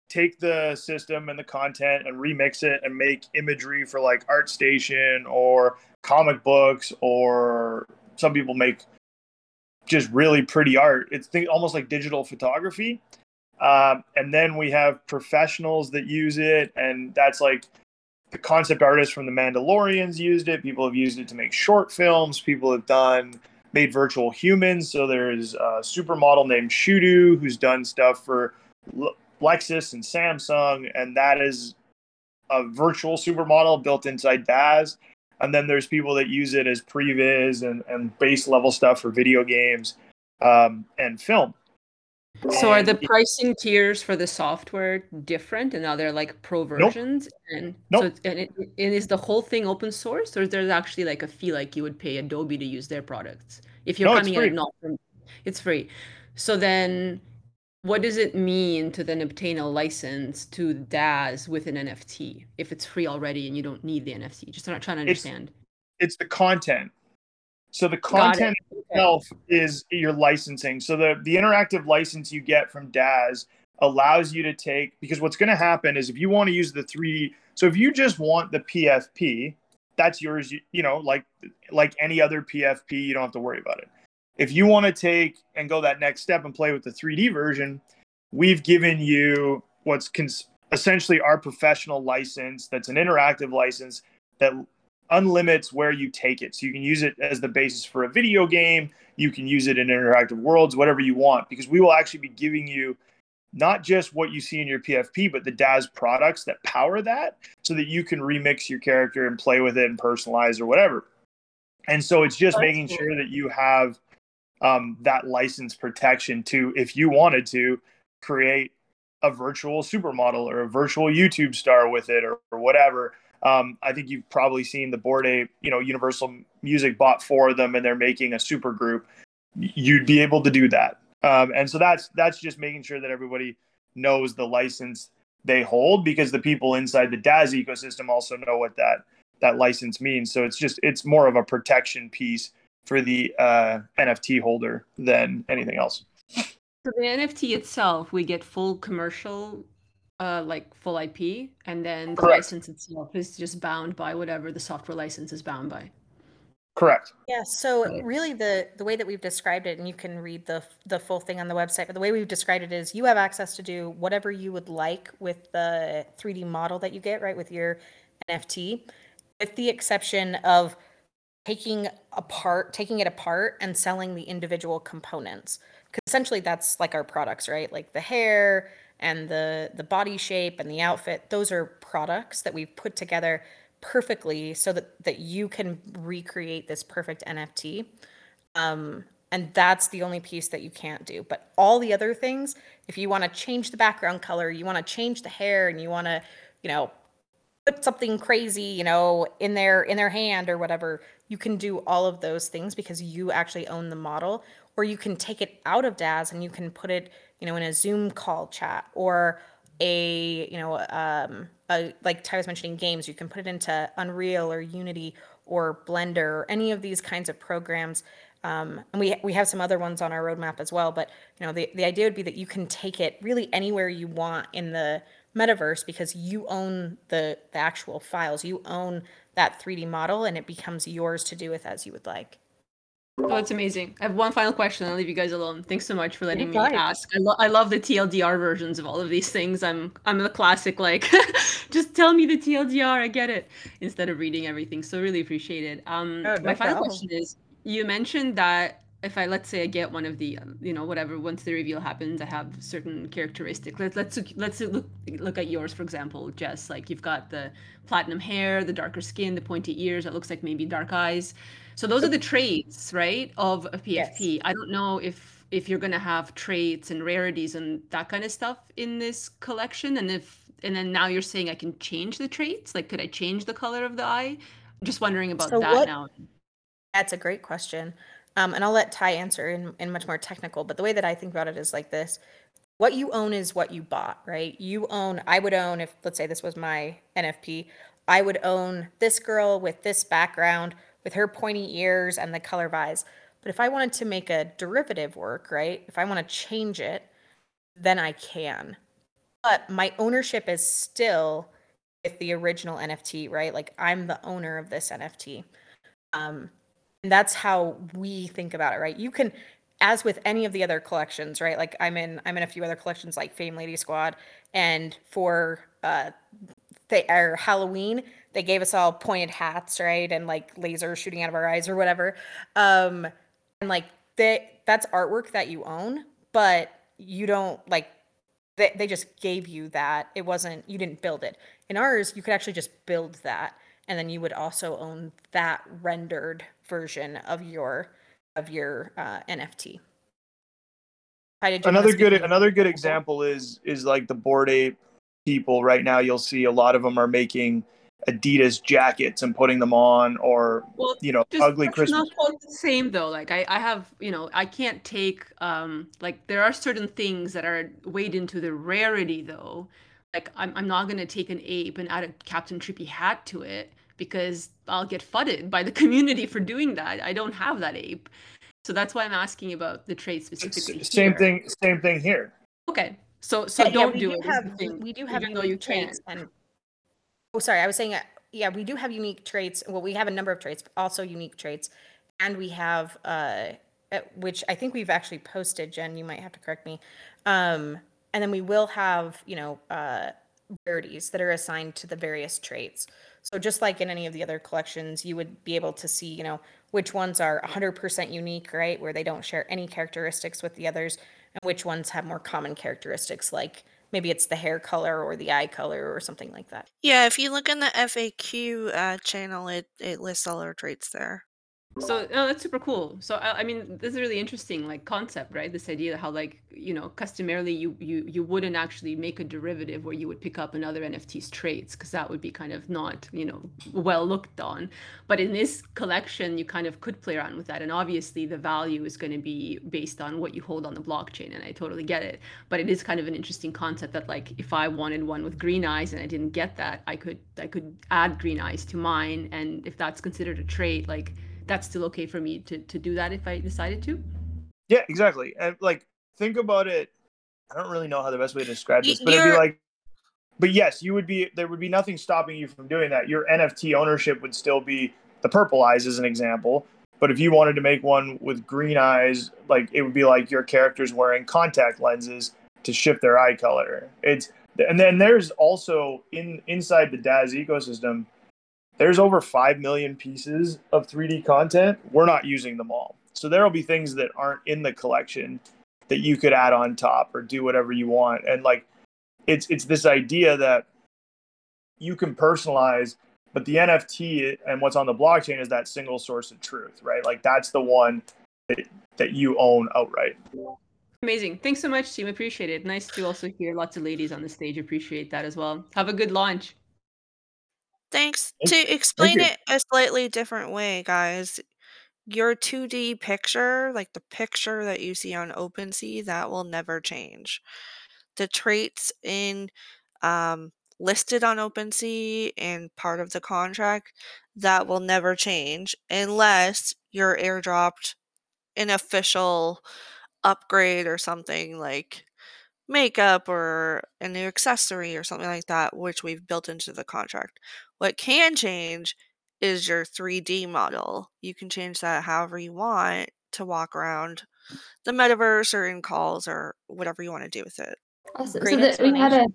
Speaker 3: take the system and the content and remix it and make imagery for like ArtStation or comic books or some people make just really pretty art. It's th- almost like digital photography. Um, and then we have professionals that use it, and that's like the concept artists from the Mandalorians used it. People have used it to make short films. People have done made virtual humans. So there's a supermodel named Shudu who's done stuff for Lexus and Samsung, and that is a virtual supermodel built inside Daz. And then there's people that use it as previs and, and base level stuff for video games um, and film.
Speaker 12: So are the pricing tiers for the software different and are there like pro versions? And
Speaker 3: Nope.
Speaker 12: so it's- and, it, and is the whole thing open source or is there actually like a fee like you would pay Adobe to use their products? If you're
Speaker 3: No,
Speaker 12: coming at it not from it's free. So then what does it mean to then obtain a license to DAZ with an NFT if it's free already and you don't need the NFT? Just not trying to understand.
Speaker 3: It's the content. So the
Speaker 12: Got it.
Speaker 3: content itself is your licensing. So the the interactive license you get from Daz allows you to take because what's going to happen is if you want to use the 3D so if you just want the PFP that's yours you, you know like like any other PFP you don't have to worry about it. If you want to take and go that next step and play with the 3D version, we've given you what's cons- essentially our professional license that's an interactive license that unlimits where you take it. So you can use it as the basis for a video game, you can use it in interactive worlds, whatever you want, because we will actually be giving you not just what you see in your PFP, but the DAZ products that power that so that you can remix your character and play with it and personalize or whatever. And so it's just
Speaker 12: That's
Speaker 3: making
Speaker 12: cool.
Speaker 3: sure that you have um, that license protection to, if you wanted to, create a virtual supermodel or a virtual YouTube star with it or, or whatever. Um, I think you've probably seen the Bored Ape, you know, Universal Music bought four of them and they're making a super group. You'd be able to do that. Um, and so that's that's just making sure that everybody knows the license they hold because the people inside the DAZ ecosystem also know what that that license means. So it's just it's more of a protection piece for the uh, NFT holder than anything else.
Speaker 12: So the NFT itself, we get full commercial, uh, like full IP, and then the
Speaker 3: Correct.
Speaker 12: license itself is just bound by whatever the software license is bound by.
Speaker 3: Correct.
Speaker 2: Yeah, so really the the way that we've described it, and you can read the the full thing on the website, but the way we've described it is you have access to do whatever you would like with the 3D model that you get, right, with your NFT, with the exception of taking apart taking it apart and selling the individual components because essentially that's like our products, right? Like the hair and the the body shape and the outfit, those are products that we've put together perfectly so that that you can recreate this perfect NFT. Um, and that's the only piece that you can't do. But all the other things, if you want to change the background color, you want to change the hair, and you want to, you know, put something crazy, you know, in their in their hand or whatever, you can do all of those things because you actually own the model. Or you can take it out of DAZ and you can put it, you know, in a Zoom call chat or a, you know, um, a, like Ty was mentioning games, you can put it into Unreal or Unity or Blender or any of these kinds of programs. Um, and we we have some other ones on our roadmap as well. But you know, the the idea would be that you can take it really anywhere you want in the metaverse because you own the the actual files. You own that 3D model, and it becomes yours to do with as you would like.
Speaker 12: Oh, it's amazing. I have one final question. I'll leave you guys alone. Thanks so much for letting me ask. I, lo- I love the TLDR versions of all of these things. I'm I'm the classic like, just tell me the TLDR. I get it instead of reading everything. So really appreciate it. Um,
Speaker 2: Oh, no
Speaker 12: my final
Speaker 2: problem.
Speaker 12: question is: you mentioned that if I let's say I get one of the um, you know whatever once the reveal happens, I have certain characteristics. Let's let's look- let's look look at yours for example, Jess. Like you've got the platinum hair, the darker skin, the pointy ears. It looks like maybe dark eyes. So those are the traits, right, of a PFP. I don't know if if you're gonna have traits and rarities and that kind of stuff in this collection, and if and then now you're saying I can change the traits. Like, could I change the color of the eye? Just wondering about
Speaker 2: So
Speaker 12: that
Speaker 2: what-
Speaker 12: now.
Speaker 2: That's a great question. Um, and I'll let Ty answer in, in much more technical, but the way that I think about it is like this. What you own is what you bought, right? You own, I would own, if let's say this was my NFP, I would own this girl with this background, with her pointy ears and the color of eyes. But if I wanted to make a derivative work, right? If I want to change it, then I can. But my ownership is still with the original NFT, right? Like I'm the owner of this NFT. Um, and that's how we think about it, right? You can, as with any of the other collections, right? Like I'm in, I'm in a few other collections like Fame Lady Squad, and for uh, they or Halloween, they gave us all pointed hats, right? And like laser shooting out of our eyes or whatever. Um, and like they, that's artwork that you own, but you don't like they, they just gave you that. It wasn't, you didn't build it. In ours, you could actually just build that. And then you would also own that rendered version of your, of your uh, NFT. Ty, did you
Speaker 3: another good
Speaker 2: on-
Speaker 3: another good example is is like the Bored Ape people right now. You'll see a lot of them are making adidas jackets and putting them on or
Speaker 12: Well,
Speaker 3: you know
Speaker 12: just
Speaker 3: ugly christmas
Speaker 12: not quite the same though. Like I, I have you know i can't take um like there are certain things that are weighed into the rarity though. Like i'm, I'm not going to take an ape and add a captain trippy hat to it because i'll get fudded by the community for doing that. I don't have that ape. So that's why i'm asking about the trait specifically
Speaker 3: S- same
Speaker 12: here.
Speaker 3: thing same thing here.
Speaker 12: Okay so so
Speaker 2: Yeah, yeah,
Speaker 12: don't
Speaker 2: we
Speaker 12: do
Speaker 2: do
Speaker 12: it is the
Speaker 2: have-
Speaker 12: thing,
Speaker 2: we do have
Speaker 12: even though you
Speaker 2: unique traits
Speaker 12: can
Speaker 2: and oh sorry i was saying uh, yeah we do have unique traits well we have a number of traits but also unique traits. And we have uh uh, which i think we've actually posted jen you might have to correct me. Um and then we will have you know uh rarities that are assigned to the various traits so just like in any of the other collections you would be able to see you know which ones are 100% unique right where they don't share any characteristics with the others and which ones have more common characteristics like maybe it's the hair color or the eye color or something like that
Speaker 1: Yeah, if you look in the FAQ uh, channel, it, it lists all our traits there.
Speaker 12: So no, that's super cool. So I, I mean, this is really interesting like concept, right? This idea how like you know customarily you you you wouldn't actually make a derivative where you would pick up another NFT's traits because that would be kind of not you know well looked on. But in this collection, you kind of could play around with that, and obviously the value is going to be based on what you hold on the blockchain, and I totally get it. But it is kind of an interesting concept that like if I wanted one with green eyes and I didn't get that, I could I could add green eyes to mine, and if that's considered a trait, like that's still okay for me to, to do that if I decided to.
Speaker 3: yeah exactly. And like think about it. I don't really know how the best way to describe this but it'd be like but yes you would be there would be nothing stopping you from doing that. Your nft ownership would still be the purple eyes as an example. But if you wanted to make one with green eyes like it would be like your character's wearing contact lenses to shift their eye color. It's and then there's also in inside the daz ecosystem there's over 5 million pieces of 3d content we're not using them all so there will be things that aren't in the collection that you could add on top or do whatever you want and like it's it's this idea that you can personalize but the nft and what's on the blockchain is that single source of truth right like that's the one that, that you own outright
Speaker 12: Amazing. Thanks so much, team. Appreciate it. Nice to also hear lots of ladies on the stage. Appreciate that as well. Have a good launch.
Speaker 1: Thanks.
Speaker 3: Thank-
Speaker 1: to explain
Speaker 3: you.
Speaker 1: it a slightly different way, guys, your 2D picture, like the picture that you see on OpenSea, that will never change. The traits in um, listed on OpenSea and part of the contract, that will never change unless you're airdropped an official upgrade or something like makeup or a new accessory or something like that, which we've built into the contract. What can change is your 3D model. You can change that however you want to walk around the metaverse or in calls or whatever you want to do with it.
Speaker 7: Awesome.
Speaker 2: Great
Speaker 7: so that we had a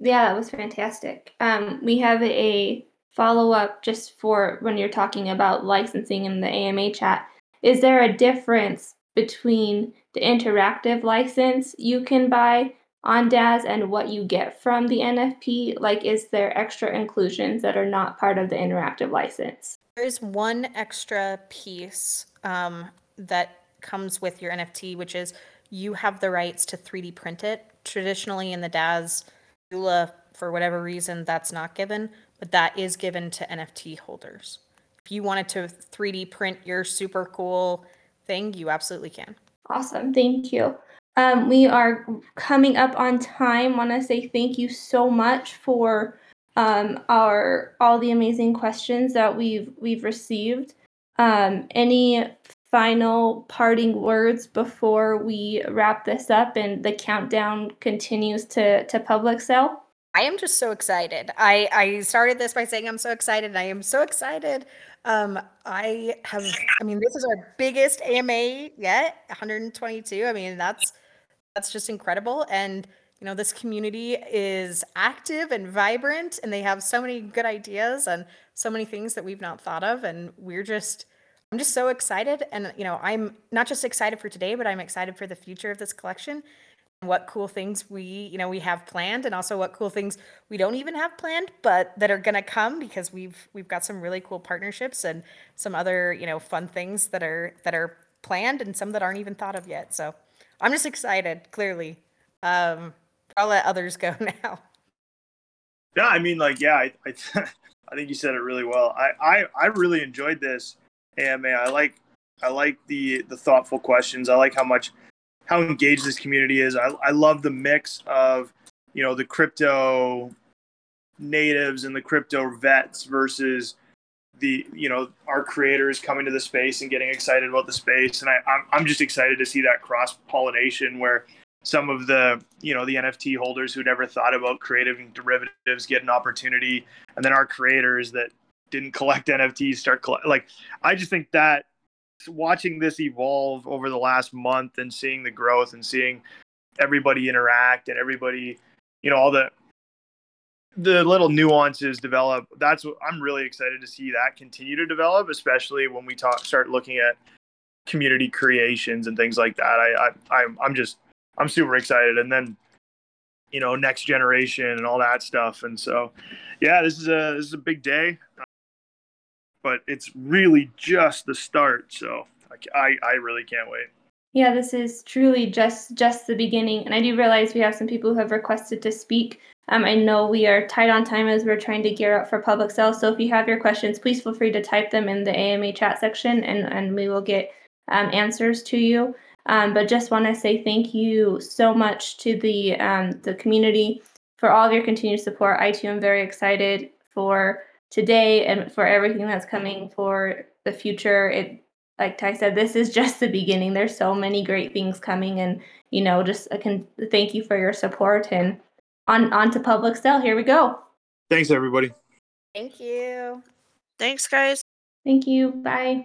Speaker 7: yeah, that was fantastic. Um, we have a follow up just for when you're talking about licensing in the AMA chat. Is there a difference between the interactive license you can buy on Daz and what you get from the NFP? Like, is there extra inclusions that are not part of the interactive license?
Speaker 2: There is one extra piece um, that comes with your NFT, which is you have the rights to 3D print it. Traditionally, in the Daz EULA for whatever reason, that's not given, but that is given to NFT holders. If you wanted to 3D print your super cool thing, you absolutely can.
Speaker 7: Awesome. Thank you. Um, we are coming up on time. Want to say thank you so much for um, our all the amazing questions that we've we've received. Um, any final parting words before we wrap this up and the countdown continues to to public sale?
Speaker 2: I am just so excited. I I started this by saying I'm so excited. I am so excited. Um, I have. I mean, this is our biggest AMA yet, 122. I mean, that's that's just incredible. And you know, this community is active and vibrant, and they have so many good ideas and so many things that we've not thought of. And we're just, I'm just so excited. And you know, I'm not just excited for today, but I'm excited for the future of this collection what cool things we you know we have planned and also what cool things we don't even have planned but that are going to come because we've we've got some really cool partnerships and some other you know fun things that are that are planned and some that aren't even thought of yet so i'm just excited clearly um i'll let others go now
Speaker 3: Yeah, I mean, like, yeah, I, I, I think you said it really well. I, I, I really enjoyed this AMA. I like, I like the the thoughtful questions. I like how much, how engaged this community is. I, I love the mix of, you know, the crypto natives and the crypto vets versus the, you know, our creators coming to the space and getting excited about the space. And I, I'm, I'm just excited to see that cross pollination where some of the you know the nft holders who never thought about creative and derivatives get an opportunity and then our creators that didn't collect nfts start collect like i just think that watching this evolve over the last month and seeing the growth and seeing everybody interact and everybody you know all the the little nuances develop that's what i'm really excited to see that continue to develop especially when we talk start looking at community creations and things like that i, I i'm just I'm super excited. And then, you know, next generation and all that stuff. And so, yeah, this is a this is a big day, but it's really just the start. So I I really can't wait.
Speaker 7: Yeah, this is truly just just the beginning, and I do realize we have some people who have requested to speak. Um, I know we are tight on time as we're trying to gear up for public sale. So if you have your questions, please feel free to type them in the AMA chat section, and and we will get um, answers to you. Um, but just want to say thank you so much to the um, the community for all of your continued support. I too am very excited for today and for everything that's coming for the future. It like Ty said, this is just the beginning. There's so many great things coming, and you know, just I can thank you for your support and on on to public sale. Here we go.
Speaker 3: Thanks everybody.
Speaker 2: thank you
Speaker 1: Thanks, guys.
Speaker 7: Thank you. Bye.